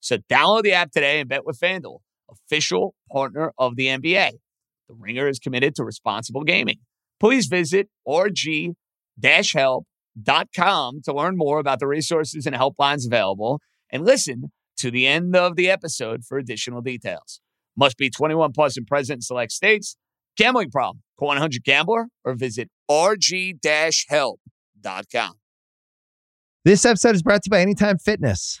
So download the app today and bet with FanDuel, official partner of the NBA. The Ringer is committed to responsible gaming. Please visit rg-help.com to learn more about the resources and helplines available and listen to the end of the episode for additional details. Must be 21 plus and present in select states. Gambling problem? Call 100 Gambler or visit rg-help.com. This episode is brought to you by Anytime Fitness.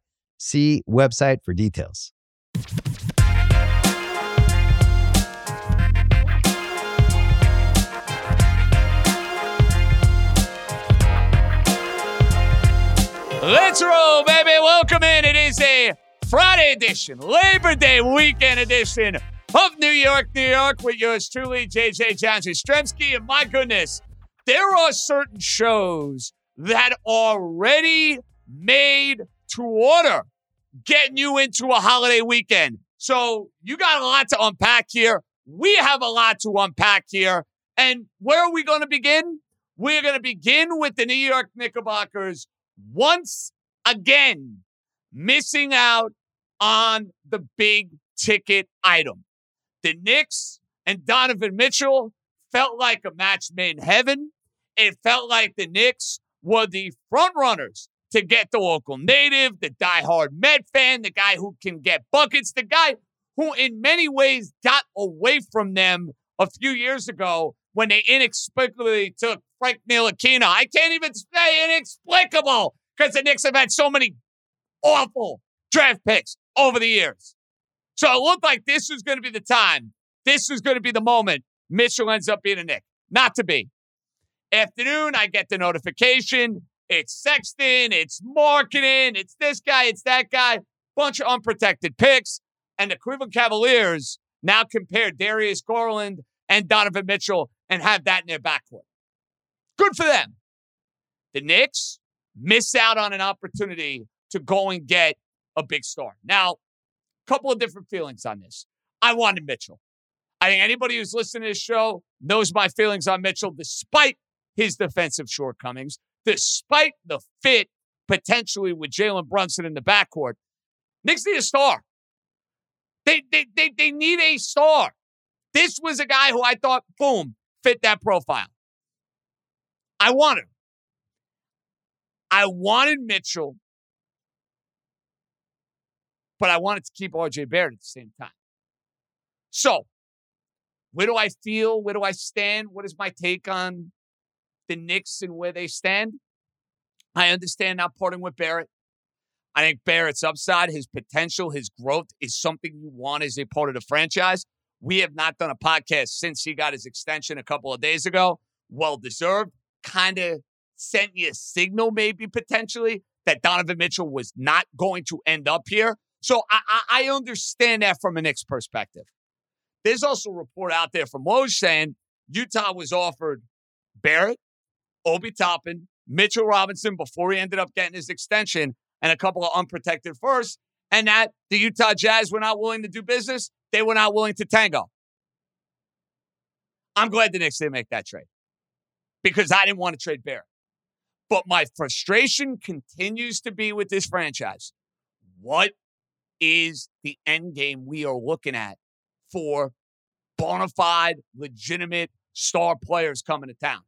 See website for details. Let's roll, baby. Welcome in. It is a Friday edition, Labor Day weekend edition of New York, New York with yours truly, JJ Johnson Stremski. And my goodness, there are certain shows that are ready, made to order, getting you into a holiday weekend. So you got a lot to unpack here. We have a lot to unpack here. And where are we going to begin? We're going to begin with the New York Knickerbockers once again missing out on the big ticket item. The Knicks and Donovan Mitchell felt like a match made in heaven. It felt like the Knicks were the front runners to get the local native, the diehard Met fan, the guy who can get buckets, the guy who in many ways got away from them a few years ago when they inexplicably took Frank Ntilikina. I can't even say inexplicable because the Knicks have had so many awful draft picks over the years. So it looked like this was going to be the time. This was going to be the moment Mitchell ends up being a Knick. Not to be. Afternoon, I get the notification. It's Sexton, it's Markkanen, it's this guy, it's that guy. Bunch of unprotected picks. And the Cleveland Cavaliers now compare Darius Garland and Donovan Mitchell and have that in their backcourt. Good for them. The Knicks miss out on an opportunity to go and get a big star. Now, a couple of different feelings on this. I wanted Mitchell. I think anybody who's listening to this show knows my feelings on Mitchell, despite his defensive shortcomings, despite the fit potentially with Jalen Brunson in the backcourt. Knicks need a star. They, they, they, they need a star. This was a guy who I thought, boom, fit that profile. I wanted. I wanted Mitchell, but I wanted to keep RJ Barrett at the same time. So, where do I feel? Where do I stand? What is my take on the Knicks and where they stand? I understand not parting with Barrett. I think Barrett's upside, his potential, his growth is something you want as a part of the franchise. We have not done a podcast since he got his extension a couple of days ago. Well deserved. Kind of sent you a signal, maybe potentially, that Donovan Mitchell was not going to end up here. So I, I, I understand that from a Knicks perspective. There's also a report out there from Woj saying Utah was offered Barrett, Obi Toppin, Mitchell Robinson before he ended up getting his extension, and a couple of unprotected firsts. and that the Utah Jazz were not willing to do business. They were not willing to tango. I'm glad the Knicks didn't make that trade because I didn't want to trade Barrett. But my frustration continues to be with this franchise. What is the end game we are looking at for bona fide, legitimate star players coming to town?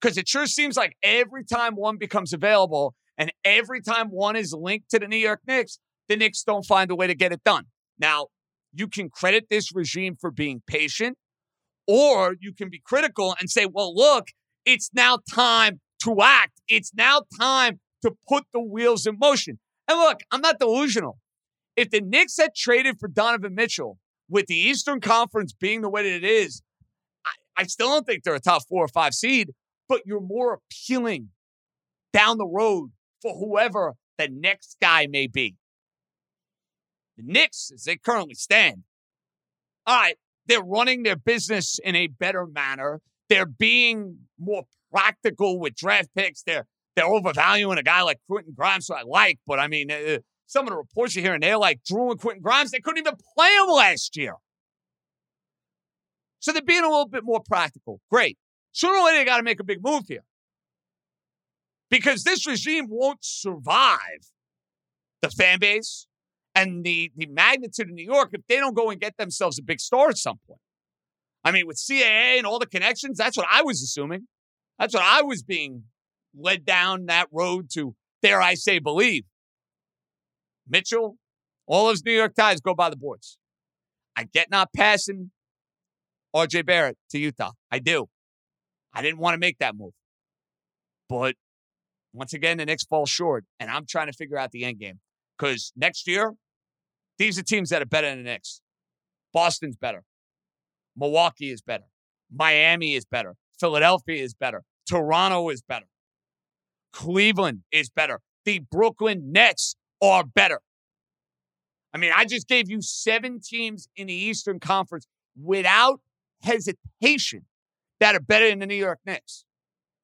Because it sure seems like every time one becomes available and every time one is linked to the New York Knicks, the Knicks don't find a way to get it done. Now, you can credit this regime for being patient, or you can be critical and say, well, look, it's now time to act. It's now time to put the wheels in motion. And look, I'm not delusional. If the Knicks had traded for Donovan Mitchell with the Eastern Conference being the way that it is, I, I still don't think they're a top four or five seed, but you're more appealing down the road for whoever the next guy may be. The Knicks, as they currently stand, all right, they're running their business in a better manner. They're being more practical with draft picks. They're they're overvaluing a guy like Quentin Grimes, who I like, but I mean, uh, some of the reports you hear, and they're like Drew and Quentin Grimes, they couldn't even play him last year. So they're being a little bit more practical. Great. Sooner or later, they got to make a big move here because this regime won't survive the fan base and the, the magnitude of New York if they don't go and get themselves a big star at some point. I mean, with CAA and all the connections, that's what I was assuming. That's what I was being led down that road to, dare I say, believe. Mitchell, all those New York ties go by the boards. I get not passing RJ Barrett to Utah. I do. I didn't want to make that move. But once again, the Knicks fall short, and I'm trying to figure out the end game. Because next year, these are teams that are better than the Knicks. Boston's better. Milwaukee is better. Miami is better. Philadelphia is better. Toronto is better. Cleveland is better. The Brooklyn Nets are better. I mean, I just gave you seven teams in the Eastern Conference without hesitation that are better than the New York Knicks.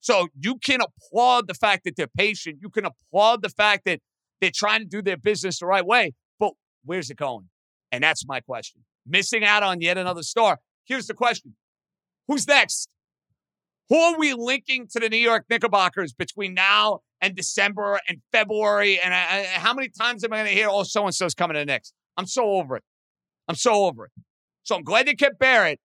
So you can applaud the fact that they're patient. You can applaud the fact that they're trying to do their business the right way. But where's it going? And that's my question. Missing out on yet another star. Here's the question Who's next? Who are we linking to the New York Knickerbockers between now and December and February? And I, I, how many times am I going to hear, oh, so and so's coming to the Knicks? I'm so over it. I'm so over it. So I'm glad they kept Barrett,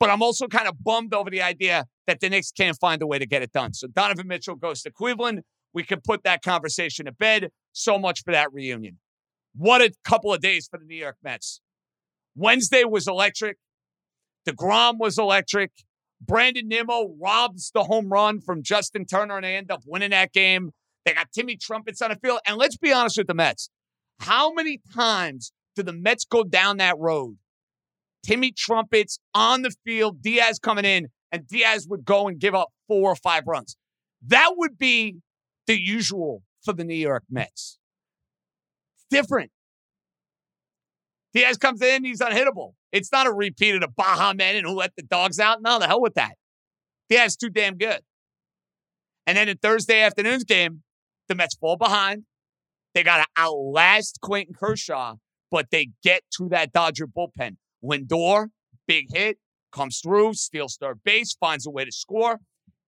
but I'm also kind of bummed over the idea that the Knicks can't find a way to get it done. So Donovan Mitchell goes to Cleveland. We can put that conversation to bed. So much for that reunion. What a couple of days for the New York Mets. Wednesday was electric. DeGrom was electric. Brandon Nimmo robs the home run from Justin Turner, and they end up winning that game. They got Timmy Trumpets on the field. And let's be honest with the Mets. How many times do the Mets go down that road? Timmy Trumpets on the field, Diaz coming in, and Diaz would go and give up four or five runs. That would be the usual for the New York Mets. It's different. Diaz comes in, he's unhittable. It's not a repeat of the Baha Men and who let the dogs out. No, the hell with that. Diaz too damn good. And then in Thursday afternoon's game, the Mets fall behind. They got to outlast Clayton Kershaw, but they get to that Dodger bullpen. Lindor, big hit, comes through, steals third base, finds a way to score,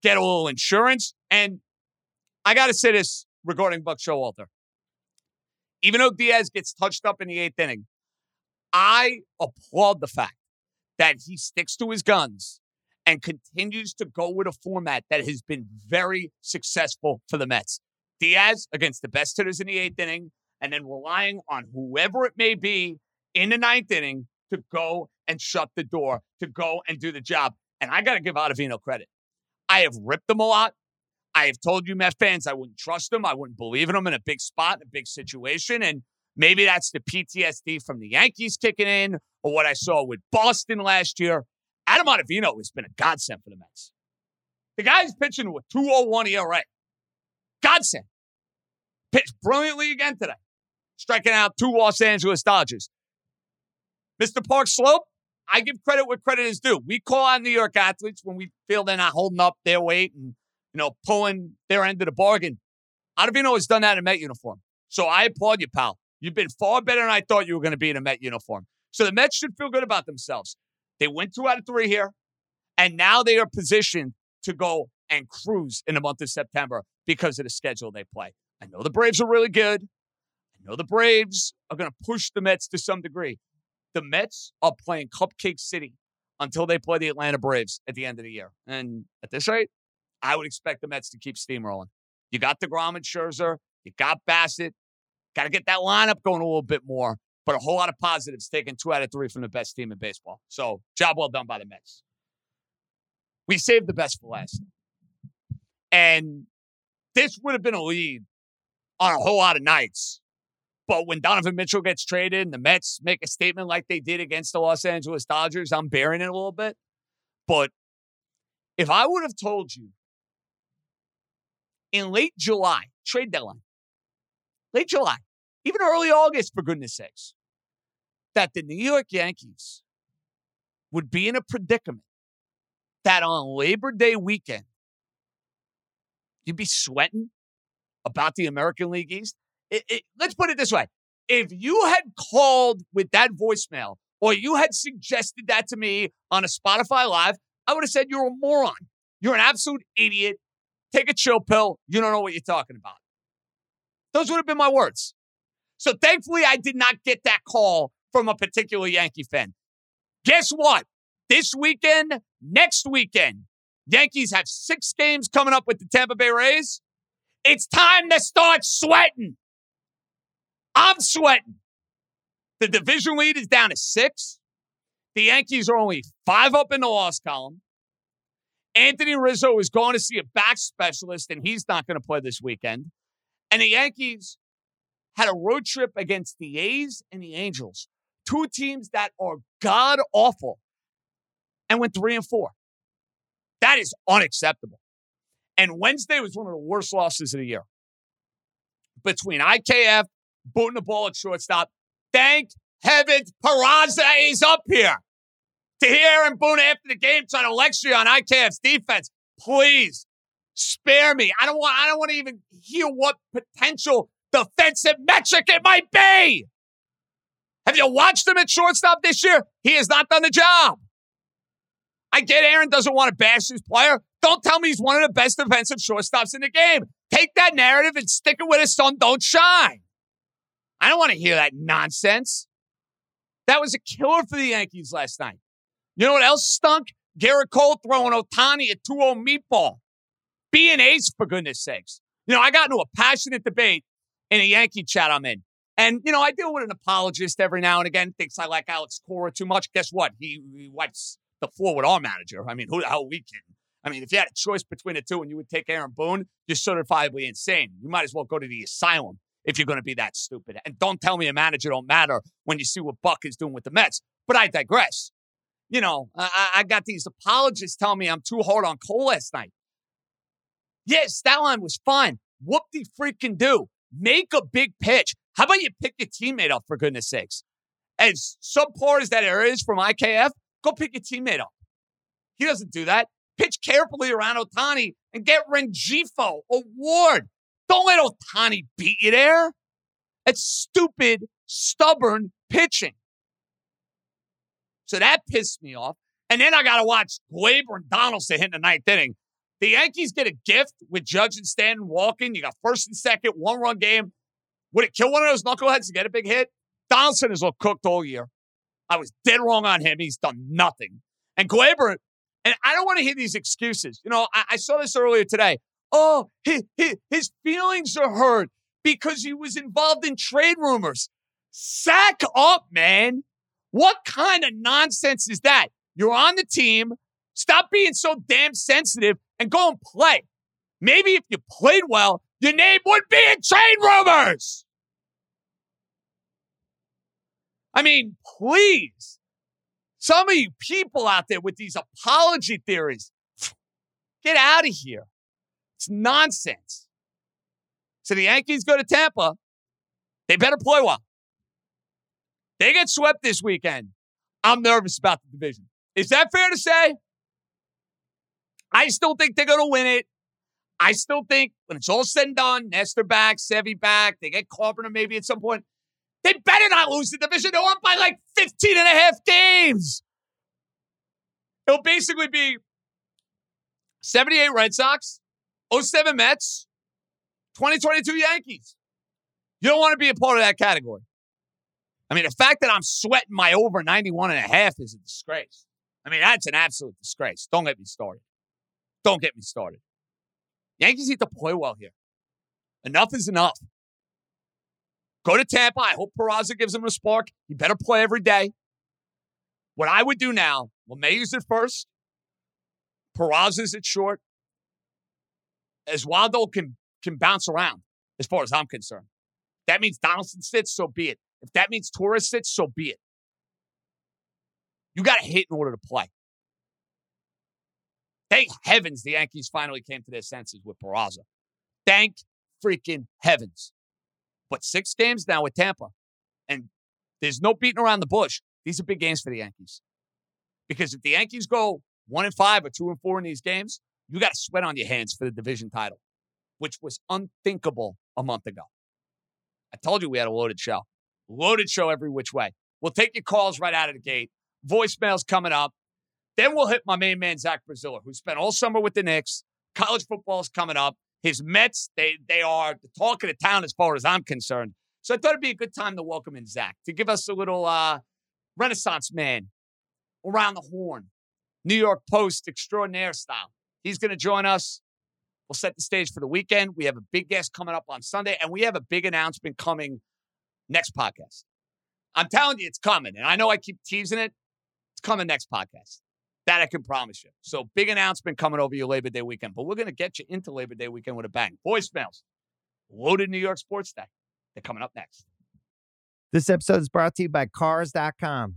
get a little insurance. And I got to say this regarding Buck Showalter. Even though Diaz gets touched up in the eighth inning, I applaud the fact that he sticks to his guns and continues to go with a format that has been very successful for the Mets. Diaz against the best hitters in the eighth inning, and then relying on whoever it may be in the ninth inning to go and shut the door, to go and do the job. And I got to give Ottavino credit. I have ripped them a lot. I have told you, Met fans, I wouldn't trust them. I wouldn't believe in them in a big spot, in a big situation. And Maybe that's the PTSD from the Yankees kicking in or what I saw with Boston last year. Adam Ottavino has been a godsend for the Mets. The guy's pitching with 201 ERA. Godsend. Pitched brilliantly again today, striking out two Los Angeles Dodgers. Mr. Park Slope, I give credit where credit is due. We call on New York athletes when we feel they're not holding up their weight and, you know, pulling their end of the bargain. Ottavino has done that in Met uniform. So I applaud you, pal. You've been far better than I thought you were going to be in a Met uniform. So the Mets should feel good about themselves. They went two out of three here, and now they are positioned to go and cruise in the month of September because of the schedule they play. I know the Braves are really good. I know the Braves are going to push the Mets to some degree. The Mets are playing Cupcake City until they play the Atlanta Braves at the end of the year. And at this rate, I would expect the Mets to keep steamrolling. You got DeGrom and Scherzer. You got Bassitt. Got to get that lineup going a little bit more. But a whole lot of positives taking two out of three from the best team in baseball. So, job well done by the Mets. We saved the best for last. And this would have been a lead on a whole lot of nights. But when Donovan Mitchell gets traded and the Mets make a statement like they did against the Los Angeles Dodgers, I'm bearing it a little bit. But if I would have told you in late July, trade deadline, late July, even early August, for goodness sakes, that the New York Yankees would be in a predicament that on Labor Day weekend, you'd be sweating about the American League East. It, it, let's put it this way. If you had called with that voicemail or you had suggested that to me on a Spotify Live, I would have said you're a moron. You're an absolute idiot. Take a chill pill. You don't know what you're talking about. Those would have been my words. So thankfully, I did not get that call from a particular Yankee fan. Guess what? This weekend, next weekend, Yankees have six games coming up with the Tampa Bay Rays. It's time to start sweating. I'm sweating. The division lead is down to six. The Yankees are only five up in the loss column. Anthony Rizzo is going to see a back specialist, and he's not going to play this weekend. And the Yankees had a road trip against the A's and the Angels, two teams that are god awful, and went three and four. That is unacceptable. And Wednesday was one of the worst losses of the year. Between IKF, booting the ball at shortstop. Thank heavens Peraza is up here to hear Aaron Boone after the game trying to lecture you on IKF's defense. Please spare me. I don't want I don't want to even hear what potential defensive metric it might be. Have you watched him at shortstop this year? He has not done the job. I get Aaron doesn't want to bash his player. Don't tell me he's one of the best defensive shortstops in the game. Take that narrative and stick it with the sun don't shine. I don't want to hear that nonsense. That was a killer for the Yankees last night. You know what else stunk? Gerrit Cole throwing Ohtani a 2 0 meatball. Be an ace, for goodness sakes. You know, I got into a passionate debate in a Yankee chat I'm in. And, you know, I deal with an apologist every now and again, thinks I like Alex Cora too much. Guess what? He, he wipes the floor with our manager. I mean, who the hell we kidding? I mean, if you had a choice between the two and you would take Aaron Boone, you're certifiably insane. You might as well go to the asylum if you're going to be that stupid. And don't tell me a manager don't matter when you see what Buck is doing with the Mets. But I digress. You know, I, I got these apologists telling me I'm too hard on Cole last night. Yes, that line was fine. Whoop the freaking do. Make a big pitch. How about you pick your teammate up for goodness sakes? As subpar as that area is from IKF, go pick your teammate up. He doesn't do that. Pitch carefully around Ohtani and get Rengifo a Ward. Don't let Ohtani beat you there. That's stupid, stubborn pitching. So that pissed me off. And then I got to watch Gleyber and Donaldson hit in the ninth inning. The Yankees get a gift with Judge and Stanton walking. You got first and second, one run game. Would it kill one of those knuckleheads to get a big hit? Donaldson has looked cooked all year. I was dead wrong on him. He's done nothing. And Gleyber, and I don't want to hear these excuses. You know, I, I saw this earlier today. Oh, his, his feelings are hurt because he was involved in trade rumors. Sack up, man. What kind of nonsense is that? You're on the team. Stop being so damn sensitive and go and play. Maybe if you played well, your name would be in trade rumors. I mean, please. Some of you people out there with these apology theories, get out of here. It's nonsense. So the Yankees go to Tampa. They better play well. They get swept this weekend. I'm nervous about the division. Is that fair to say? I still think they're going to win it. I still think when it's all said and done, Nestor back, Sevy back, they get Carpenter maybe at some point. They better not lose the division. They're up by like 15 and a half games. It'll basically be 78 Red Sox, 07 Mets, 2022 Yankees. You don't want to be a part of that category. I mean, the fact that I'm sweating my over 91 and a half is a disgrace. I mean, that's an absolute disgrace. Don't get me started. Don't get me started. Yankees need to play well here. Enough is enough. Go to Tampa. I hope Peraza gives him a spark. He better play every day. What I would do now, well, May's at first. Peraza's at short. Oswaldo can can bounce around as far as I'm concerned. That means Donaldson sits, so be it. If that means Torres sits, so be it. You got to hit in order to play. Thank heavens the Yankees finally came to their senses with Peraza. Thank freaking heavens. But six games now with Tampa, and there's no beating around the bush. These are big games for the Yankees. Because if the Yankees go one and five or two and four in these games, you got to sweat on your hands for the division title, which was unthinkable a month ago. I told you we had a loaded show. Loaded show every which way. We'll take your calls right out of the gate. Voicemails coming up. Then we'll hit my main man, Zach Braziller, who spent all summer with the Knicks. College football is coming up. His Mets, they, they are the talk of the town as far as I'm concerned. So I thought it'd be a good time to welcome in Zach to give us a little uh, Renaissance man around the horn, New York Post extraordinaire style. He's going to join us. We'll set the stage for the weekend. We have a big guest coming up on Sunday, and we have a big announcement coming next podcast. I'm telling you, it's coming. And I know I keep teasing it. It's coming next podcast. That I can promise you. So big announcement coming over your Labor Day weekend. But we're going to get you into Labor Day weekend with a bang. Voicemails. Loaded New York Sports Day. They're coming up next. This episode is brought to you by Cars.com.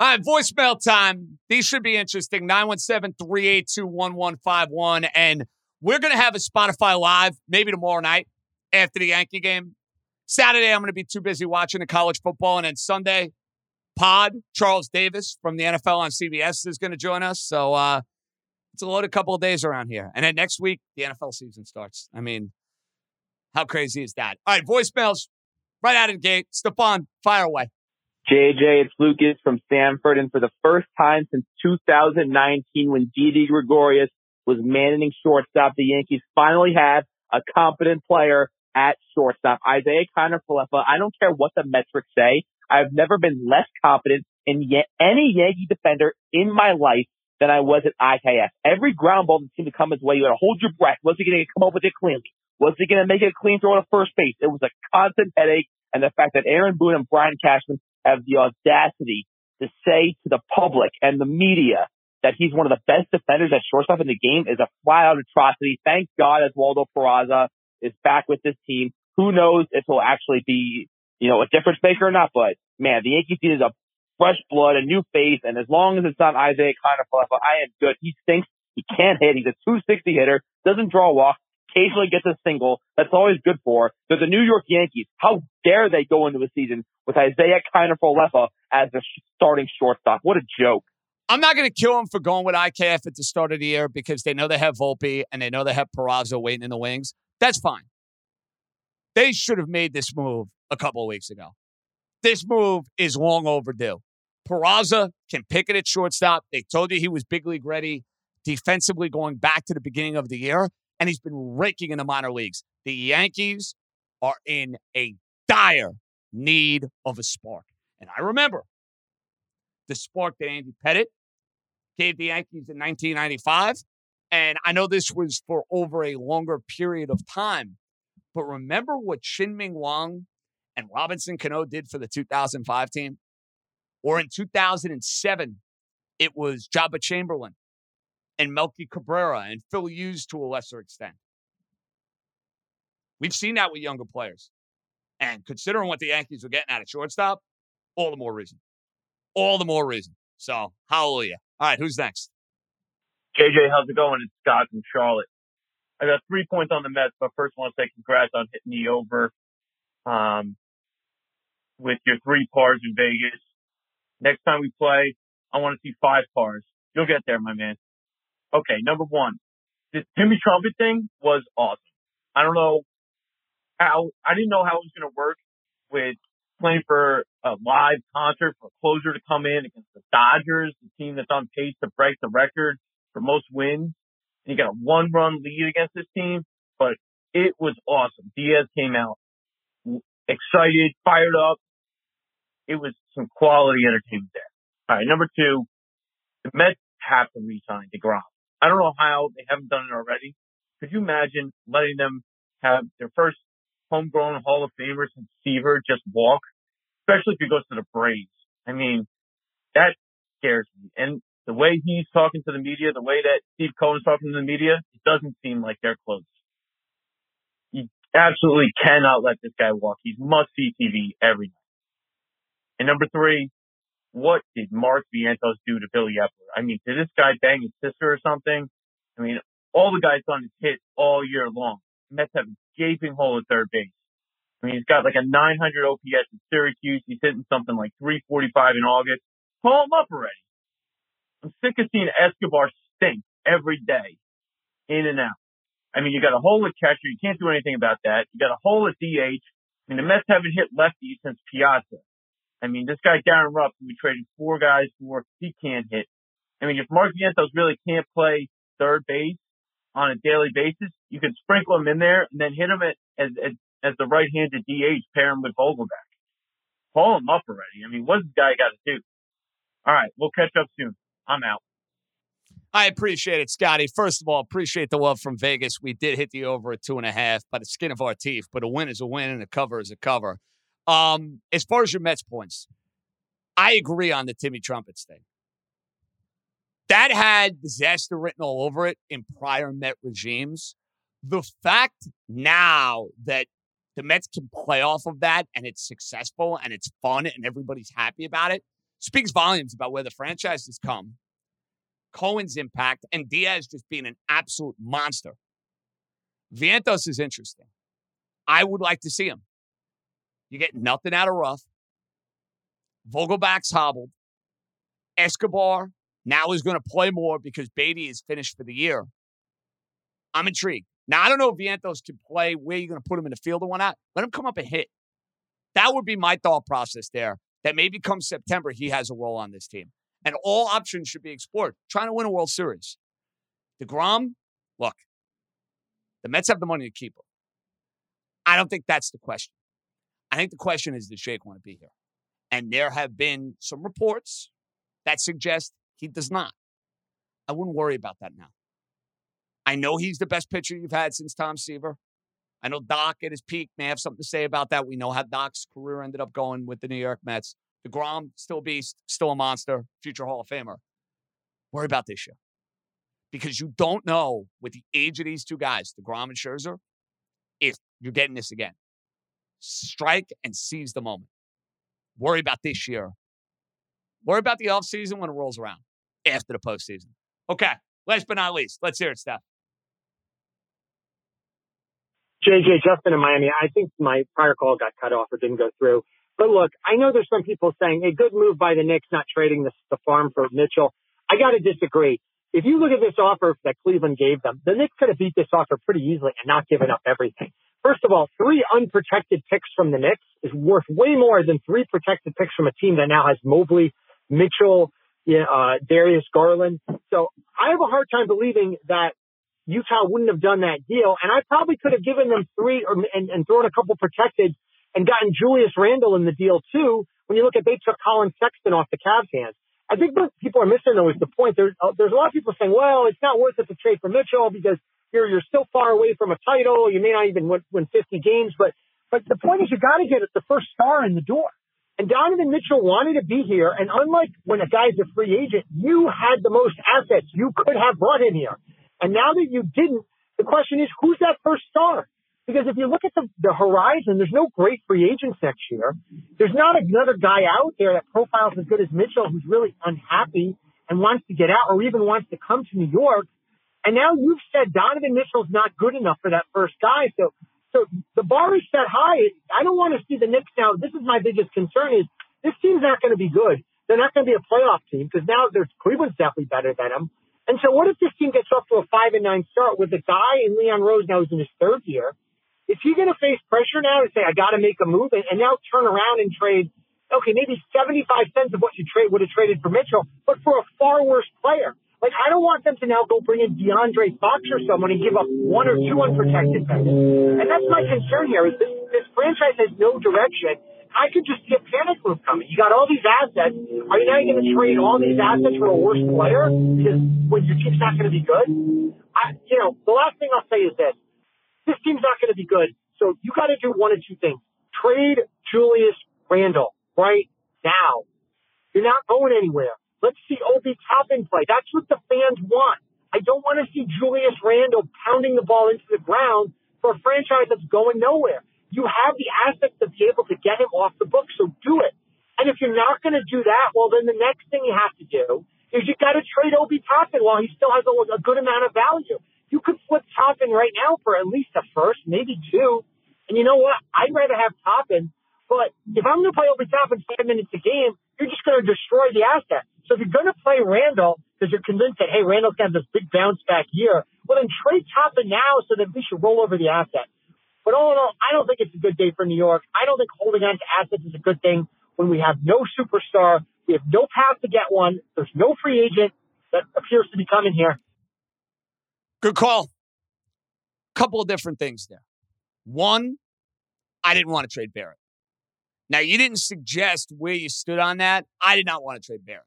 All right, voicemail time. These should be interesting. 917 382 1151. And we're going to have a Spotify Live maybe tomorrow night after the Yankee game. Saturday, I'm going to be too busy watching the college football. And then Sunday, Pod, Charles Davis from the NFL on CBS is going to join us. So uh, it's a loaded couple of days around here. And then next week, the NFL season starts. I mean, how crazy is that? All right, voicemails right out of the gate. Stefan, fire away. JJ, it's Lucas from Sanford. And for the first time since 2019, when Didi Gregorius was managing shortstop, the Yankees finally have a competent player at shortstop. Isiah Kiner-Falefa, I don't care what the metrics say. I've never been less confident in any Yankee defender in my life than I was at IKF. Every ground ball that seemed to come his way, you had to hold your breath. Was he going to come up with it cleanly? Was he going to make it a clean throw to first base? It was a constant headache. And the fact that Aaron Boone and Brian Cashman have the audacity to say to the public and the media that he's one of the best defenders at shortstop in the game is a flat out atrocity. Thank God Oswaldo Peraza is back with this team. Who knows if he'll actually be, you know, a difference maker or not, but man, the Yankees need a fresh blood, a new face, and as long as it's not Isiah Kiner-Falefa, I am good. He stinks. He can't hit. He's a 260 hitter, doesn't draw a walk, occasionally gets a single. That's always good for. They're the New York Yankees. How dare they go into a season with Isiah Kiner-Falefa as the starting shortstop? What a joke. I'm not going to kill him for going with IKF at the start of the year because they know they have Volpe and they know they have Peraza waiting in the wings. That's fine. They should have made this move a couple weeks ago. This move is long overdue. Peraza can pick it at shortstop. They told you he was big league ready defensively going back to the beginning of the year, and he's been raking in the minor leagues. The Yankees are in a dire need of a spark. And I remember the spark that Andy Pettitte gave the Yankees in 1995. And I know this was for over a longer period of time. But remember what Chien-Ming Wang and Robinson Cano did for the 2005 team? Or in 2007, it was Joba Chamberlain and Melky Cabrera and Phil Hughes to a lesser extent. We've seen that with younger players. And considering what the Yankees were getting out of shortstop, all the more reason. All the more reason. So, hallelujah. All right, who's next? JJ, how's it going? It's Scott from Charlotte. I got three points on the Mets, but first I want to say congrats on hitting the over um, with your three pars in Vegas. Next time we play, I want to see five pars. You'll get there, my man. Okay, number one, this Timmy Trumpet thing was awesome. I don't know how, I didn't know how it was going to work with playing for a live concert for a closer to come in against the Dodgers, the team that's on pace to break the record for most wins. And you got a one run lead against this team, but it was awesome. Diaz came out excited, fired up. It was some quality entertainment there. All right. Number two, the Mets have to re-sign DeGrom. I don't know how they haven't done it already. Could you imagine letting them have their first homegrown Hall of Famer since Seaver just walk, especially if he goes to the Braves? I mean, that scares me. And the way he's talking to the media, the way that Steve Cohen's talking to the media, it doesn't seem like they're close. You absolutely cannot let this guy walk. He's must see TV every night. And number three, what did Mark Vientos do to Billy Eppler? I mean, did this guy bang his sister or something? I mean, all the guys on his hit all year long. Mets have a gaping hole at third base. I mean, he's got like a 900 OPS at Syracuse. He's hitting something like 345 in August. Call him up already. I'm sick of seeing Escobar stink every day, in and out. I mean, you got a hole at catcher. You can't do anything about that. You got a hole at DH. I mean, the Mets haven't hit lefty since Piazza. I mean, this guy Darin Ruf, we traded four guys for, he can't hit. I mean, if Mark Vientos really can't play third base on a daily basis, you can sprinkle him in there and then hit him at, as, as, as the right-handed DH, pair him with Vogelbach. Call him up already. I mean, what's the guy got to do? All right, we'll catch up soon. I'm out. I appreciate it, Scotty. First of all, appreciate the love from Vegas. We did hit the over at two and a half by the skin of our teeth, but a win is a win and a cover is a cover. Um, as far as your Mets points, I agree on the Timmy Trumpets thing. That had disaster written all over it in prior Met regimes. The fact now that the Mets can play off of that and it's successful and it's fun and everybody's happy about it speaks volumes about where the franchise has come, Cohen's impact, and Diaz just being an absolute monster. Vientos is interesting. I would like to see him. You get nothing out of Ruf. Vogelbach's hobbled. Escobar now is going to play more because Beatty is finished for the year. I'm intrigued. Now, I don't know if Vientos can play where you're going to put him in the field or whatnot. Let him come up and hit. That would be my thought process there. That maybe come September, he has a role on this team. And all options should be explored. Trying to win a World Series. DeGrom, look, the Mets have the money to keep him. I don't think that's the question. I think the question is, does Jake want to be here? And there have been some reports that suggest he does not. I wouldn't worry about that now. I know he's the best pitcher you've had since Tom Seaver. I know Doc at his peak may have something to say about that. We know how Doc's career ended up going with the New York Mets. DeGrom, still a beast, still a monster, future Hall of Famer. Worry about this year. Because you don't know with the age of these two guys, DeGrom and Scherzer, if you're getting this again strike and seize the moment. Worry about this year. Worry about the offseason when it rolls around after the postseason. Okay, last but not least, let's hear it, Steph. JJ, Justin in Miami. I think my prior call got cut off or didn't go through. But look, I know there's some people saying a good move by the Knicks not trading the, the farm for Mitchell. I got to disagree. If you look at this offer that Cleveland gave them, the Knicks could have beat this offer pretty easily and not given up everything. First of all, three unprotected picks from the Knicks is worth way more than three protected picks from a team that now has Mobley, Mitchell, uh, Darius Garland. So I have a hard time believing that Utah wouldn't have done that deal. And I probably could have given them three or, and, and thrown a couple protected and gotten Julius Randle in the deal too. When you look at they took Collin Sexton off the Cavs hands. I think what people are missing though is the point. There's, uh, there's a lot of people saying, well, it's not worth it to trade for Mitchell because you're you're still far away from a title. You may not even win, win 50 games, but but the point is you got to get the first star in the door. And Donovan Mitchell wanted to be here, and unlike when a guy's a free agent, you had the most assets you could have brought in here. And now that you didn't, the question is who's that first star? Because if you look at the, the horizon, there's no great free agents next year. There's not another guy out there that profiles as good as Mitchell who's really unhappy and wants to get out or even wants to come to New York. And now you've said Donovan Mitchell's not good enough for that first guy. So, so the bar is set high. I don't want to see the Knicks now. This is my biggest concern is this team's not going to be good. They're not going to be a playoff team because now there's Cleveland's definitely better than them. And so what if this team gets off to a five and nine start with a guy in Leon Rose now who's in his third year? Is he going to face pressure now to say, I got to make a move and, and now turn around and trade, okay, maybe 75 cents of what you trade would have traded for Mitchell, but for a far worse player? Like, I don't want them to now go bring in DeAndre Fox or someone and give up one or two unprotected picks. And that's my concern here is this, this franchise has no direction I could just see a panic move coming. You got all these assets. Are you now going to trade all these assets for a worse player because when your team's not going to be good? I, you know, the last thing I'll say is this: this team's not going to be good. So you got to do one of two things: trade Julius Randle right now. You're not going anywhere. Let's see Obi Toppin play. That's what the fans want. I don't want to see Julius Randle pounding the ball into the ground for a franchise that's going nowhere. You have the assets to be able to get him off the book, so do it. And if you're not going to do that, well, then the next thing you have to do is you got to trade Obi Toppin while he still has a, a good amount of value. You could flip Toppin right now for at least a first, maybe two. And you know what? I'd rather have Toppin. But if I'm going to play Obi Toppin five minutes a game, you're just going to destroy the asset. So if you're going to play Randle because you're convinced that, hey, Randle's going to have this big bounce back year, well, then trade Toppin now so that we should roll over the asset. But all in all, I don't think it's a good day for New York. I don't think holding on to assets is a good thing when we have no superstar. We have no path to get one. There's no free agent that appears to be coming here. Good call. Couple of different things there. One, I didn't want to trade Barrett. Now, you didn't suggest where you stood on that. I did not want to trade Barrett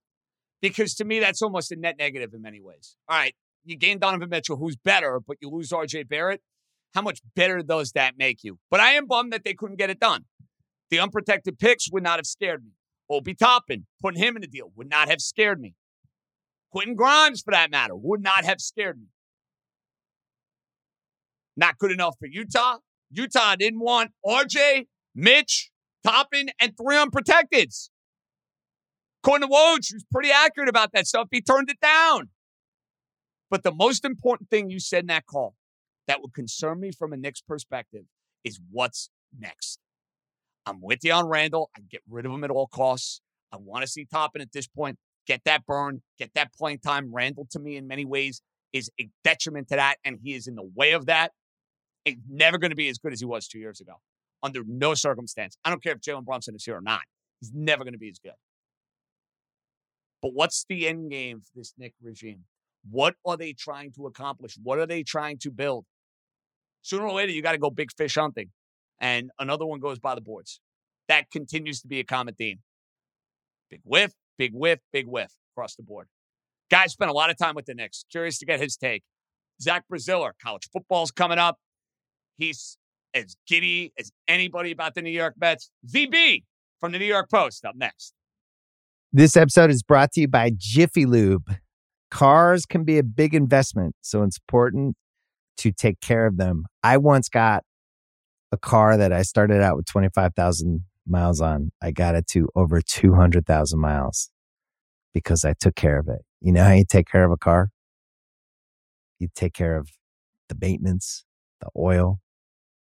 because to me, that's almost a net negative in many ways. All right, you gain Donovan Mitchell, who's better, but you lose RJ Barrett how much better does that make you? But I am bummed that they couldn't get it done. The unprotected picks would not have scared me. Obi Toppin, putting him in the deal, would not have scared me. Quentin Grimes, for that matter, would not have scared me. Not good enough for Utah. Utah didn't want RJ, Mitch, Toppin, and three unprotecteds. According to Woj, was pretty accurate about that stuff. He turned it down. But the most important thing you said in that call that would concern me from a Knicks perspective is what's next. I'm with you on Randle. I get rid of him at all costs. I want to see Toppin at this point. Get that burn, get that playing time. Randle, to me, in many ways, is a detriment to that, and he is in the way of that. He's never going to be as good as he was two years ago, under no circumstance. I don't care if Jalen Brunson is here or not. He's never going to be as good. But what's the end game for this Knick regime? What are they trying to accomplish? What are they trying to build? Sooner or later, you got to go big fish hunting. And another one goes by the boards. That continues to be a common theme. Big whiff, big whiff, big whiff across the board. Guy spent a lot of time with the Knicks. Curious to get his take. Zach Braziller, college football's coming up. He's as giddy as anybody about the New York Mets. ZB from the New York Post up next. This episode is brought to you by Jiffy Lube. Cars can be a big investment, so it's important to take care of them. I once got a car that I started out with 25,000 miles on. I got it to over 200,000 miles because I took care of it. You know how you take care of a car? You take care of the maintenance, the oil,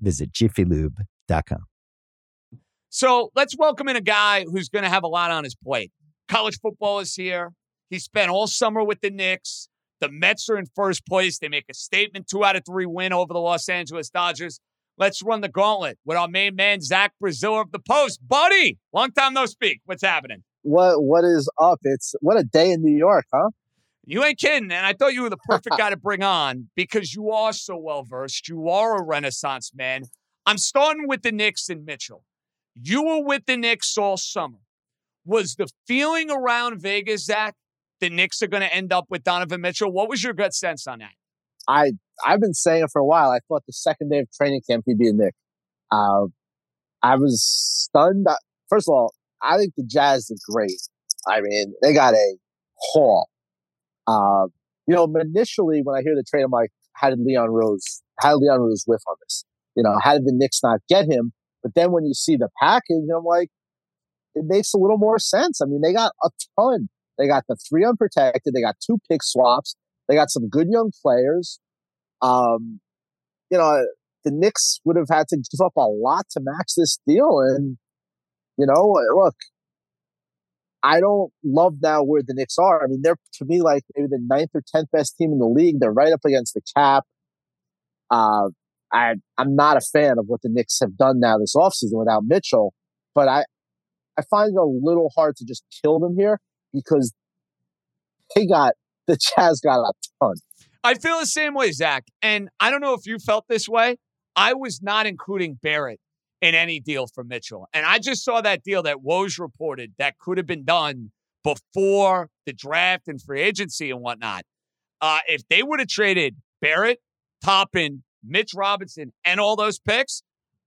visit jiffylube.com. So let's welcome in a guy who's going to have a lot on his plate. College football is here. He spent all summer with the Knicks. The Mets are in first place. They make a statement, two out of three win over the Los Angeles Dodgers. Let's run the gauntlet with our main man, Zach Braziller of the Post. Buddy, long time no speak. What's happening? What What is up? It's what a day in New York, huh? You ain't kidding. And I thought you were the perfect guy to bring on because you are so well versed. You are a renaissance man. I'm starting with the Knicks and Mitchell. You were with the Knicks all summer. Was the feeling around Vegas, Zach, the Knicks are going to end up with Donovan Mitchell. What was your gut sense on that? I I've been saying for a while. I thought the second day of training camp he'd be a Knick. Uh, I was stunned. First of all, I think the Jazz did great. I mean, they got a haul. Uh, you know, initially when I hear the trade, I'm like, how did Leon Rose, how did Leon Rose whiff on this? You know, how did the Knicks not get him? But then when you see the package, I'm like, it makes a little more sense. I mean, they got a ton. They got the three unprotected. They got two pick swaps. They got some good young players. Um, you know, the Knicks would have had to give up a lot to match this deal. And, you know, look, I don't love now where the Knicks are. I mean, they're to me like maybe the ninth or tenth best team in the league. They're right up against the cap. Uh, I I'm not a fan of what the Knicks have done now this offseason without Mitchell, but I I find it a little hard to just kill them here because they got the Jazz got a ton. I feel the same way, Zach. And I don't know if you felt this way. I was not including Barrett in any deal for Mitchell. And I just saw that deal that Woj reported that could have been done before the draft and free agency and whatnot. Uh, if they would have traded Barrett, Toppin, Mitch Robinson, and all those picks,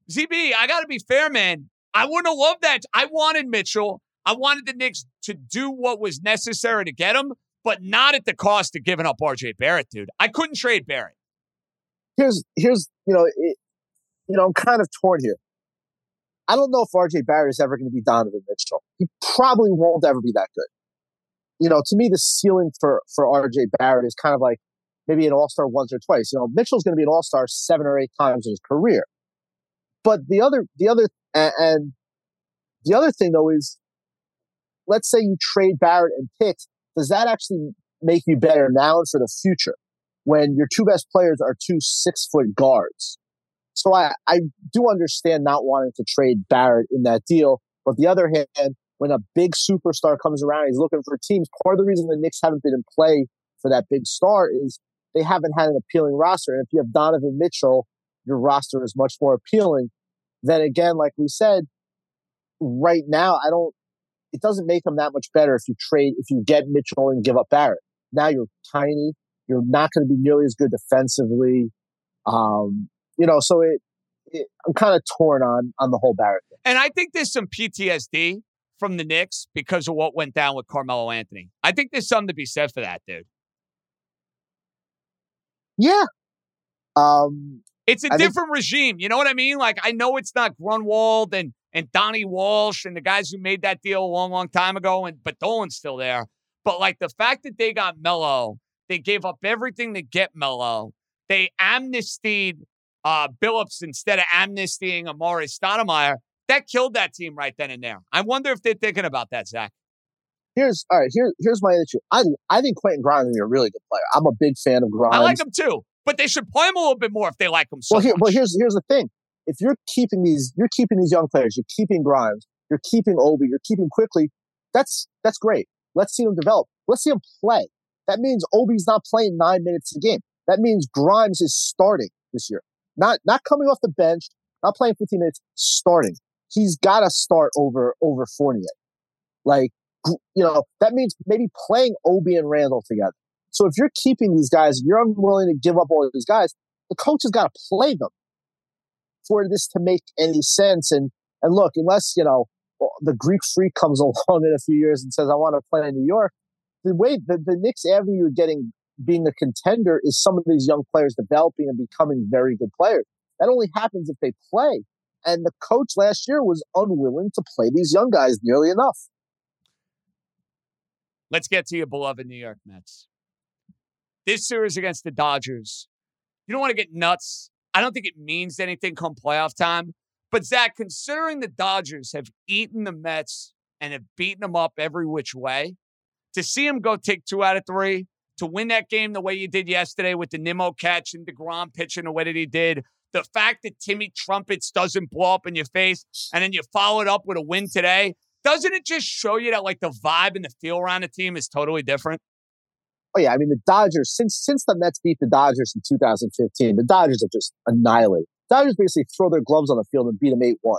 ZB, I got to be fair, man. I wouldn't have loved that. I wanted Mitchell. I wanted the Knicks to do what was necessary to get him, but not at the cost of giving up RJ Barrett, dude. I couldn't trade Barrett. Here's here's you know it, you know I'm kind of torn here. I don't know if RJ Barrett is ever going to be Donovan Mitchell. He probably won't ever be that good. You know, to me, the ceiling for for RJ Barrett is kind of like maybe an All Star once or twice. You know, Mitchell's going to be an All Star seven or eight times in his career. But the other the other and, the other thing though is, let's say you trade Barrett and picks. Does that actually make you better now and for the future when your two best players are two six foot guards? So I, I do understand not wanting to trade Barrett in that deal. But the other hand, when a big superstar comes around, he's looking for teams. Part of the reason the Knicks haven't been in play for that big star is they haven't had an appealing roster. And if you have Donovan Mitchell, your roster is much more appealing. Then again, like we said, right now, I don't, it doesn't make them that much better if you trade, if you get Mitchell and give up Barrett. Now you're tiny. You're not going to be nearly as good defensively. Um, you know, so it, it I'm kind of torn on on the whole Barrett thing. And I think there's some PTSD from the Knicks because of what went down with Carmelo Anthony. I think there's something to be said for that, dude. Yeah. Um, it's a I different think- regime. You know what I mean? Like I know it's not Grunwald and and Donnie Walsh and the guys who made that deal a long, long time ago, and but Dolan's still there. But like the fact that they got Melo, they gave up everything to get Melo. They amnestied uh, Billups instead of amnestying Amar'e Stoudemire, that killed that team right then and there. I wonder if they're thinking about that, Zach. Here's all right. Here, here's my issue. I I think Quentin Grimes is a really good player. I'm a big fan of Grimes. I like him too, but they should play him a little bit more if they like him. So well, here, well, here's here's the thing. If you're keeping these, you're keeping these young players. You're keeping Grimes. You're keeping Obi. You're keeping Quickley. That's that's great. Let's see them develop. Let's see them play. That means Obi's not playing nine minutes a game. That means Grimes is starting this year. Not not coming off the bench, not playing 15 minutes, starting. He's got to start over over Fournier. Like you know, that means maybe playing Obi and Randle together. So if you're keeping these guys, you're unwilling to give up all these guys. The coach has got to play them for this to make any sense. And and look, unless you know the Greek freak comes along in a few years and says, "I want to play in New York," the way the, the Knicks avenue you're getting being a contender is some of these young players developing and becoming very good players. That only happens if they play. And the coach last year was unwilling to play these young guys nearly enough. Let's get to your beloved New York Mets. This series against the Dodgers, you don't want to get nuts. I don't think it means anything come playoff time. But Zach, considering the Dodgers have eaten the Mets and have beaten them up every which way, to see them go take two out of three, to win that game the way you did yesterday with the Nimmo catch and DeGrom pitching the way that he did. The fact that Timmy Trumpets doesn't blow up in your face and then you follow it up with a win today, doesn't it just show you that like the vibe and the feel around the team is totally different? Oh yeah, I mean the Dodgers since since the Mets beat the Dodgers in 2015, the Dodgers have just annihilated. Dodgers basically throw their gloves on the field and beat them 8-1.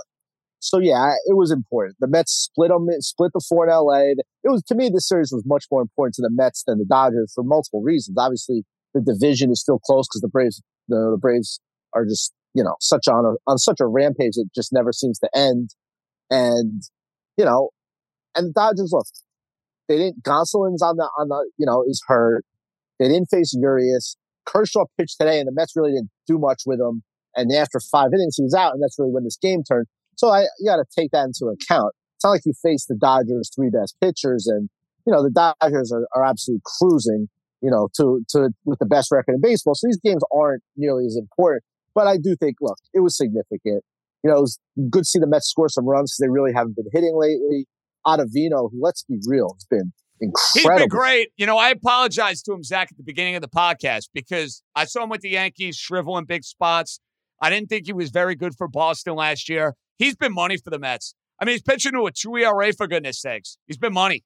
So yeah, it was important. The Mets split them, split the four in LA. It was to me, this series was much more important to the Mets than the Dodgers for multiple reasons. Obviously, the division is still close because the Braves, the, the, Braves are just you know such on a on such a rampage that just never seems to end. And you know, and the Dodgers look, they didn't. Gonsolin's on the on the you know is hurt. They didn't face Urias. Kershaw pitched today, and the Mets really didn't do much with him. And after five innings, he was out, and that's really when this game turned. So I you got to take that into account. It's not like you face the Dodgers' three best pitchers, and you know the Dodgers are, are absolutely cruising, you know, to to with the best record in baseball. So these games aren't nearly as important. But I do think, look, it was significant. You know, it was good to see the Mets score some runs because they really haven't been hitting lately. Ottavino, who let's be real, has been incredible. He's been great. You know, I apologized to him, Zach, at the beginning of the podcast because I saw him with the Yankees shriveling big spots. I didn't think he was very good for Boston last year. He's been money for the Mets. I mean, he's pitching to a two ERA for goodness sakes. He's been money.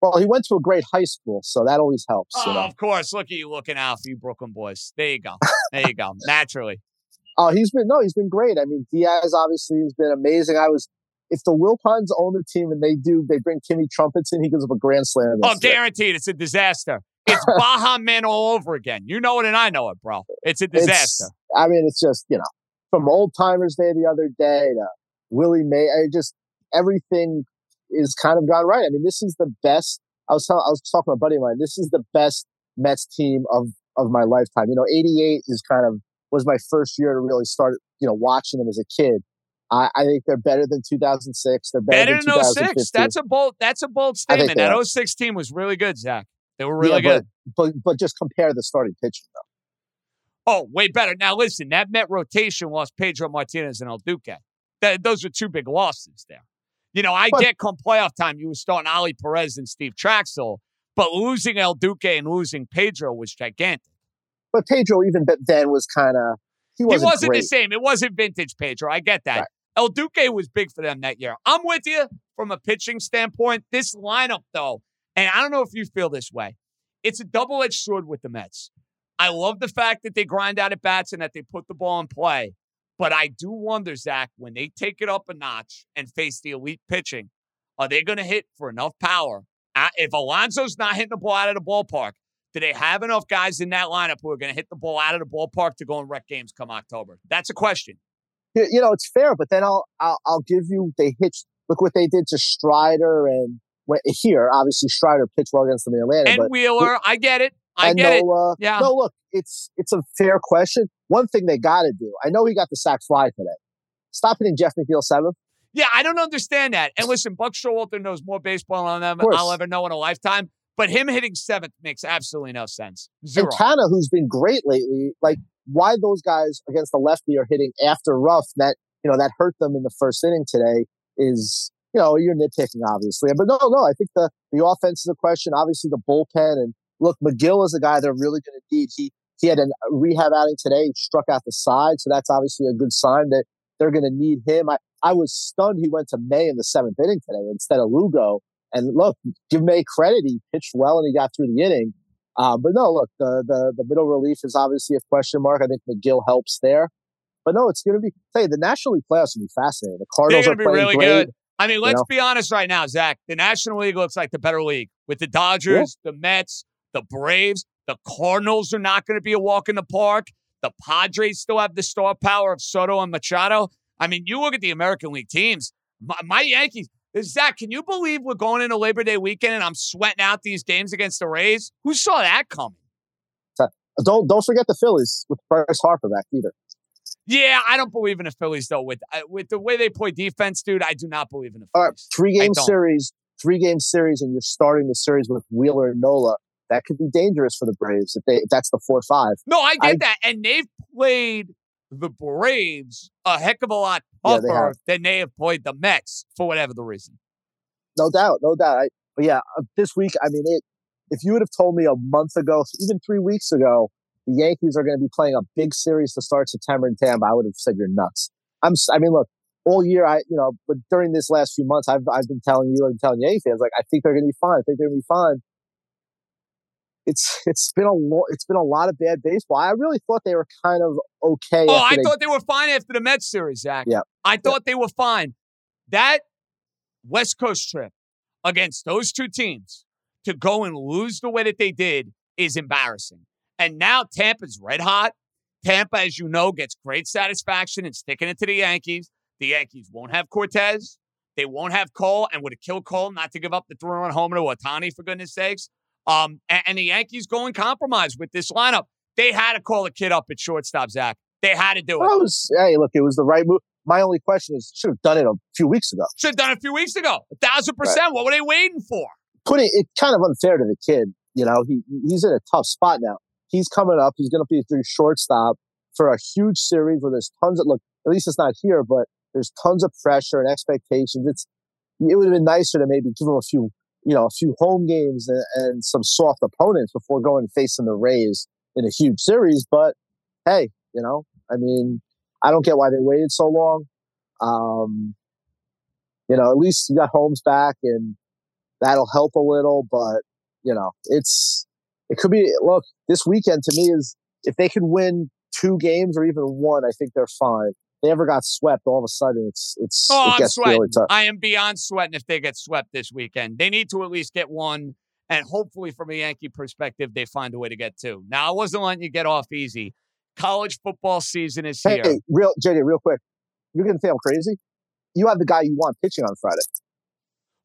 Well, he went to a great high school, so that always helps. Oh, you know? of course. Look at you looking out for you Brooklyn boys. There you go. There you go. Naturally. Oh, he's been no, he's been great. I mean, Diaz obviously has been amazing. I was if the Wilpons own the team and they do, they bring Timmy Trumpets in, he gives up a grand slam. Oh, guaranteed. It's a disaster. It's Baha Men all over again. You know it and I know it, bro. It's a disaster. It's, I mean, it's just, you know, from old timers day the other day to Willie May, I just everything is kind of gone right. I mean, this is the best. I was telling, I was talking to a buddy of mine. This is the best Mets team of of my lifetime. You know, '88 is kind of was my first year to really start, you know, watching them as a kid. I, I think they're better than 2006. They're better, better than, than 06. That's a bold. That's a bold statement. That 06 team was really good, Zach. They were really yeah, good. But, but but just compare the starting pitching though. Oh, way better. Now listen, that Met rotation lost Pedro Martinez and El Duque. That, those are two big losses there. You know, I but, get come playoff time, you were starting Ollie Perez and Steve Trachsel, but losing El Duque and losing Pedro was gigantic. But Pedro, even then, was kind of he wasn't, he wasn't the same. It wasn't vintage Pedro. I get that. Right. El Duque was big for them that year. I'm with you from a pitching standpoint. This lineup, though, and I don't know if you feel this way, it's a double edged sword with the Mets. I love the fact that they grind out at bats and that they put the ball in play. But I do wonder, Zach, when they take it up a notch and face the elite pitching, are they going to hit for enough power? If Alonso's not hitting the ball out of the ballpark, do they have enough guys in that lineup who are going to hit the ball out of the ballpark to go and wreck games come October? That's a question. You know, it's fair, but then I'll I'll, I'll give you they hitched. Look what they did to Strider and here. Obviously, Strider pitched well against them in Atlanta. And Wheeler, I get it. I get Nola. it. Uh, yeah. No, look, it's it's a fair question. One thing they got to do. I know he got the sack fly today. Stop hitting Jeff McNeil seventh. Yeah, I don't understand that. And listen, Buck Showalter knows more baseball on them than I'll ever know in a lifetime. But him hitting seventh makes absolutely no sense. Zero. And who's been great lately, like why those guys against the lefty are hitting after Ruf that you know that hurt them in the first inning today is you know you're nitpicking obviously, but no, no, I think the the offense is a question. Obviously, the bullpen and look, Megill is a guy they're really going to need. He he had a rehab outing today, he struck out the side, so that's obviously a good sign that they're going to need him. I, I was stunned he went to May in the seventh inning today instead of Lugo. And look, give May credit. He pitched well and he got through the inning. Uh, but no, look, the, the, the middle relief is obviously a question mark. I think Megill helps there. But no, it's going to be, say, the National League playoffs will be fascinating. The Cardinals are playing really great. good. I mean, let's you know? be honest right now, Zach. The National League looks like the better league with the Dodgers, yeah. the Mets, the Braves. The Cardinals are not going to be a walk in the park. The Padres still have the star power of Soto and Machado. I mean, you look at the American League teams. My, my Yankees, Zach, can you believe we're going into Labor Day weekend and I'm sweating out these games against the Rays? Who saw that coming? Don't don't forget the Phillies with Bryce Harper back either. Yeah, I don't believe in the Phillies though. With uh, with the way they play defense, dude, I do not believe in the Phillies. All right, three game series, three game series, and you're starting the series with Wheeler and Nola that could be dangerous for the Braves if they if that's the four five. No, I get I, that, and they've played the Braves a heck of a lot tougher yeah, they than they have played the Mets for whatever the reason. No doubt, no doubt. I, but yeah, uh, this week, I mean, it. If you would have told me a month ago, even three weeks ago, the Yankees are going to be playing a big series to start September in Tampa, I would have said you're nuts. I'm. I mean, look, all year, I you know, but during this last few months, I've I've been telling you and telling Yankee fans like I think they're going to be fine. I think they're going to be fine it's it's been a lo- it's been a lot of bad baseball. I really thought they were kind of okay. Oh, I they, thought they were fine after the Mets series, Zach. Yeah. I thought they were fine. That West Coast trip against those two teams to go and lose the way that they did is embarrassing. And now Tampa's red hot. Tampa, as you know, gets great satisfaction in sticking it to the Yankees. The Yankees won't have Cortes. They won't have Cole, and would have killed Cole not to give up the three-run homer to Ohtani, for goodness sakes. Um, and, and the Yankees going compromise with this lineup. They had to call a kid up at shortstop, Zach. They had to do it. Was, hey, look, it was the right move. My only question is, should have done it a few weeks ago. Should have done it a few weeks ago. A thousand percent. What were they waiting for? Putting it kind of unfair to the kid. You know, he he's in a tough spot now. He's coming up. He's going to be through shortstop for a huge series where there's tons of look. At least it's not here, but there's tons of pressure and expectations. It's it would have been nicer to maybe give him a few, you know, a few home games and, and some soft opponents before going facing the Rays in a huge series. But hey, you know, I mean, I don't get why they waited so long. Um, you know, at least you got Holmes back and that'll help a little, but you know, it's, it could be, look, this weekend to me is if they can win two games or even one, I think they're fine. They ever got swept, all of a sudden it's, it's, Oh, it I'm gets sweating. really tough. I am beyond sweating if they get swept this weekend. They need to at least get one. And hopefully, from a Yankee perspective, they find a way to get two. Now, I wasn't letting you get off easy. College football season is Hey, here. hey, real, JD, real quick. You're to think I'm crazy? You have the guy you want pitching on Friday.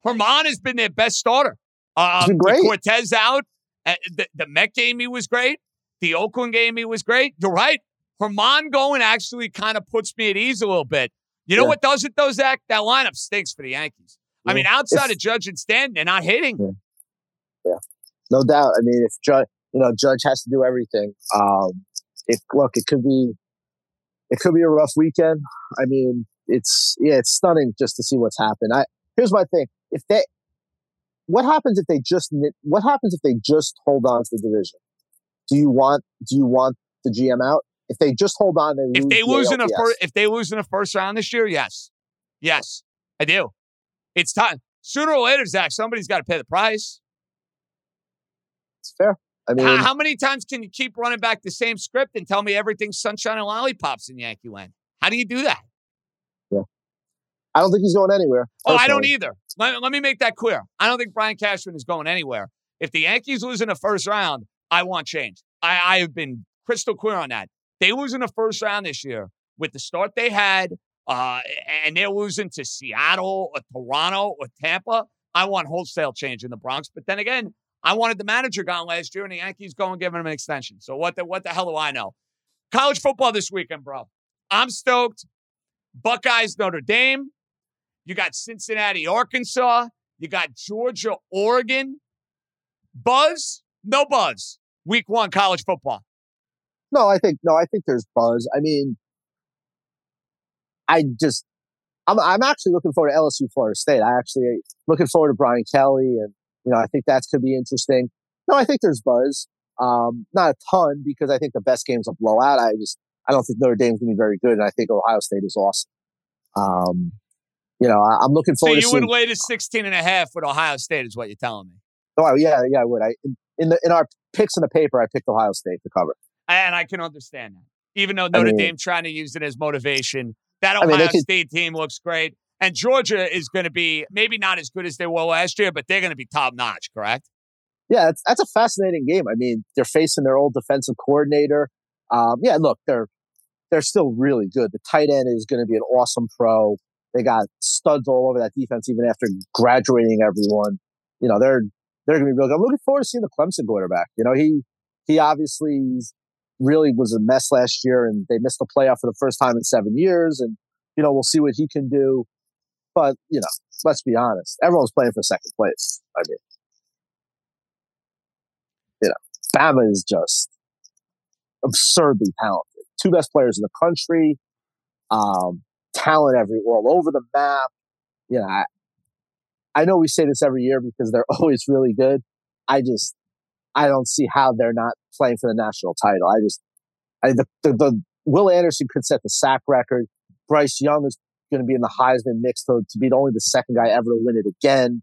Germán has been their best starter. Uh, great. Cortes out. Uh, the, the Met game, he was great. The Oakland game, he was great. You're right. Germán going actually kind of puts me at ease a little bit. You know Yeah. what does it, though, Zach? That lineup stinks for the Yankees. I mean, outside If- of Judge and Stanton, they're not hitting. Yeah. No doubt. I mean, if Judge, you know, Judge has to do everything. Um, it look, it could be, it could be a rough weekend. I mean, it's yeah, it's stunning just to see what's happened. I here's my thing: if they, what happens if they just, what happens if they just hold on to the division? Do you want, do you want the GM out? If they just hold on, they If lose they the lose in a first, if they lose in a first round this year, yes, yes, I do. It's time. Sooner or later, Zach, somebody's got to pay the price. it's fair. I mean, how, how many times can you keep running back the same script and tell me everything's sunshine and lollipops in Yankee land? How do you do that? Yeah, I don't think he's going anywhere. Oh, I don't either. Let, let me make that clear. I don't think Brian Cashman is going anywhere. If the Yankees lose in the first round, I want change. I, I have been crystal clear on that. They lose in the first round this year with the start they had, uh, and they're losing to Seattle or Toronto or Tampa. I want wholesale change in the Bronx. But then again, I wanted the manager gone last year, and the Yankees go and give him an extension. So what the what the hell do I know? College football this weekend, bro. I'm stoked. Buckeyes, Notre Dame. You got Cincinnati, Arkansas. You got Georgia, Oregon. Buzz? No buzz. Week one college football. No, I think no, I think there's buzz. I mean, I just I'm I'm actually looking forward to LSU Florida State. I actually looking forward to Brian Kelly, and you know I think that's could be interesting. No, I think there's buzz. Um, not a ton because I think the best game's a blowout. I just I don't think Notre Dame's gonna be very good, and I think Ohio State is awesome. Um, you know, I, I'm looking forward So you to would lay to 16 and a half with Ohio State is what you're telling me. Oh yeah, yeah, I would. I in, in the in our picks in the paper, I picked Ohio State to cover. And I can understand that. Even though Notre mean- Dame trying to use it as motivation, that I Ohio mean, could- State team looks great. And Georgia is going to be maybe not as good as they were last year, but they're going to be top notch, correct? Yeah, that's, that's a fascinating game. I mean, they're facing their old defensive coordinator. Um, yeah, look, they're they're still really good. The tight end is going to be an awesome pro. They got studs all over that defense, even after graduating everyone. You know, they're they're going to be real good. I'm looking forward to seeing the Clemson quarterback. You know, he he obviously really was a mess last year, and they missed the playoff for the first time in seven years. And you know, we'll see what he can do. But you know, let's be honest, everyone's playing for second place. I mean, you know, Bama is just absurdly talented. Two best players in the country, um, talent every all over the map. You know, I, I know we say this every year because they're always really good. I just, I don't see how they're not playing for the national title. I just, I, the, the, the Will Anderson could set the sack record. Bryce Young is going to be in the Heisman mix to, to be the only the second guy ever to win it again.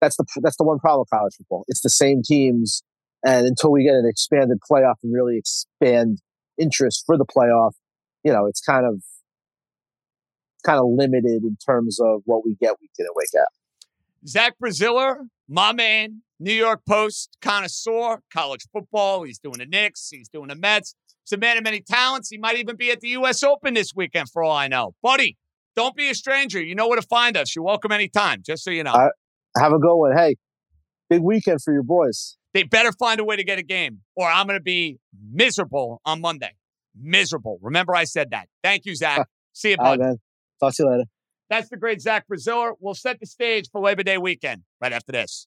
That's the that's the one problem with college football. It's the same teams And until we get an expanded playoff and really expand interest for the playoff, you know, it's kind of kind of limited in terms of what we get in and week out. Zach Braziller, my man, New York Post connoisseur, college football. He's doing the Knicks. He's doing the Mets. He's a man of many talents. He might even be at the U.S. Open this weekend, for all I know. Buddy, don't be a stranger. You know where to find us. You're welcome anytime, just so you know. have a good one. Hey, big weekend for your boys. They better find a way to get a game, or I'm going to be miserable on Monday. Miserable. Remember, I said that. Thank you, Zach. See you, bud. man. Talk to you later. That's the great Zach Braziller. We'll set the stage for Labor Day weekend right after this.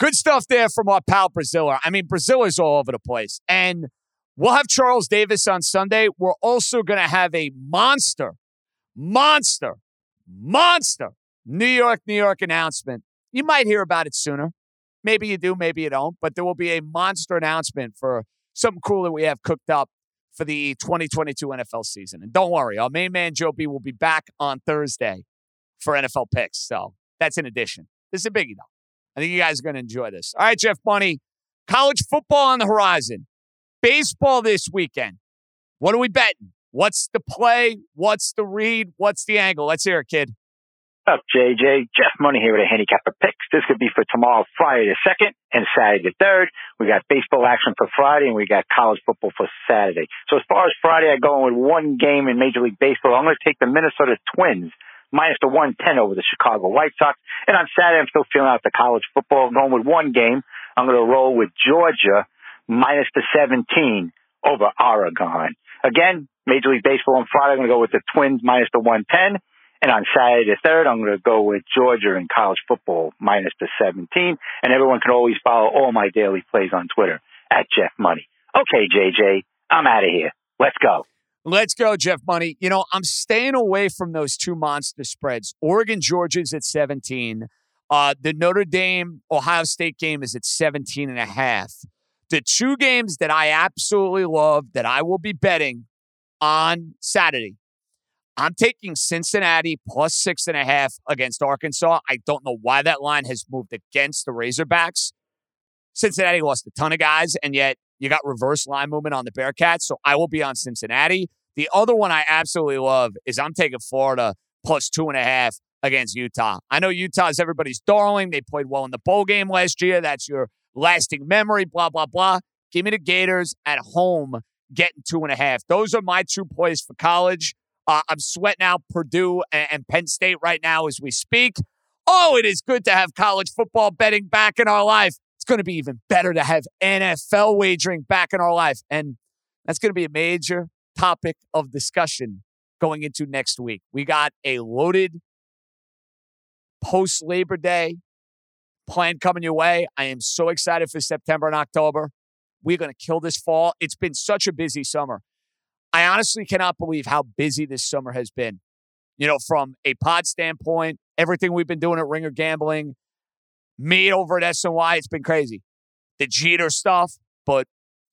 Good stuff there from our pal Braziller. I mean, Braziller's all over the place. And we'll have Charles Davis on Sunday. We're also going to have a monster, monster, monster New York, New York announcement. You might hear about it sooner. Maybe you do, maybe you don't. But there will be a monster announcement for something cool that we have cooked up for the 2022 NFL season. And don't worry, our main man, Joe B, will be back on Thursday for NFL picks. So that's in addition. This is a biggie, though. I think you guys are going to enjoy this. All right, Jeff Money, college football on the horizon, baseball this weekend. What are we betting? What's the play? What's the read? What's the angle? Let's hear it, kid. Up, JJ. Jeff Money here with a handicapper picks. This could be for tomorrow, Friday the second, and Saturday the third. We got baseball action for Friday, and we got college football for Saturday. So as far as Friday, I go in with one game in Major League Baseball. I'm going to take the Minnesota Twins minus the 110 over the Chicago White Sox. And on Saturday, I'm still feeling out the college football. I'm going with one game. I'm going to roll with Georgia minus the 17 over Oregon. Again, Major League Baseball on Friday, I'm going to go with the Twins minus the 110. And on Saturday the 3rd, I'm going to go with Georgia in college football minus the 17. And everyone can always follow all my daily plays on Twitter at Jeff Money. Okay, JJ, I'm out of here. Let's go. Let's go, Jeff Money. You know, I'm staying away from those two monster spreads. Oregon, Georgia's at 17. Uh, the Notre Dame Ohio State game is at 17 and a half. The two games that I absolutely love that I will be betting on Saturday. I'm taking Cincinnati plus six and a half against Arkansas. I don't know why that line has moved against the Razorbacks. Cincinnati lost a ton of guys, and yet you got reverse line movement on the Bearcats, so I will be on Cincinnati. The other one I absolutely love is I'm taking Florida plus two and a half against Utah. I know Utah is everybody's darling. They played well in the bowl game last year. That's your lasting memory, blah, blah, blah. Give me the Gators at home getting two and a half. Those are my two plays for college. Uh, I'm sweating out Purdue and, and Penn State right now as we speak. Oh, it is good to have college football betting back in our life going to be even better to have NFL wagering back in our life. And that's going to be a major topic of discussion going into next week. We got a loaded post Labor Day plan coming your way. I am so excited for September and October. We're going to kill this fall. It's been such a busy summer. I honestly cannot believe how busy this summer has been. You know, from a pod standpoint, everything we've been doing at Ringer Gambling, me over at SNY, it's been crazy. The Jeter stuff, but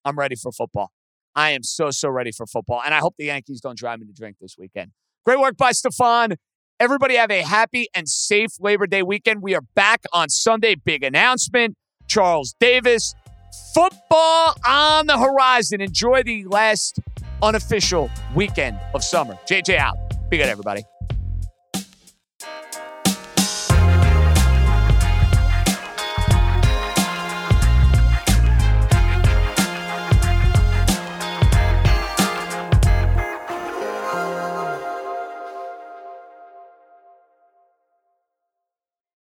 I'm ready for football. I am so, so ready for football. And I hope the Yankees don't drive me to drink this weekend. Great work by Stefan. Everybody have a happy and safe Labor Day weekend. We are back on Sunday. Big announcement. Charles Davis. Football on the horizon. Enjoy the last unofficial weekend of summer. JJ out. Be good, everybody.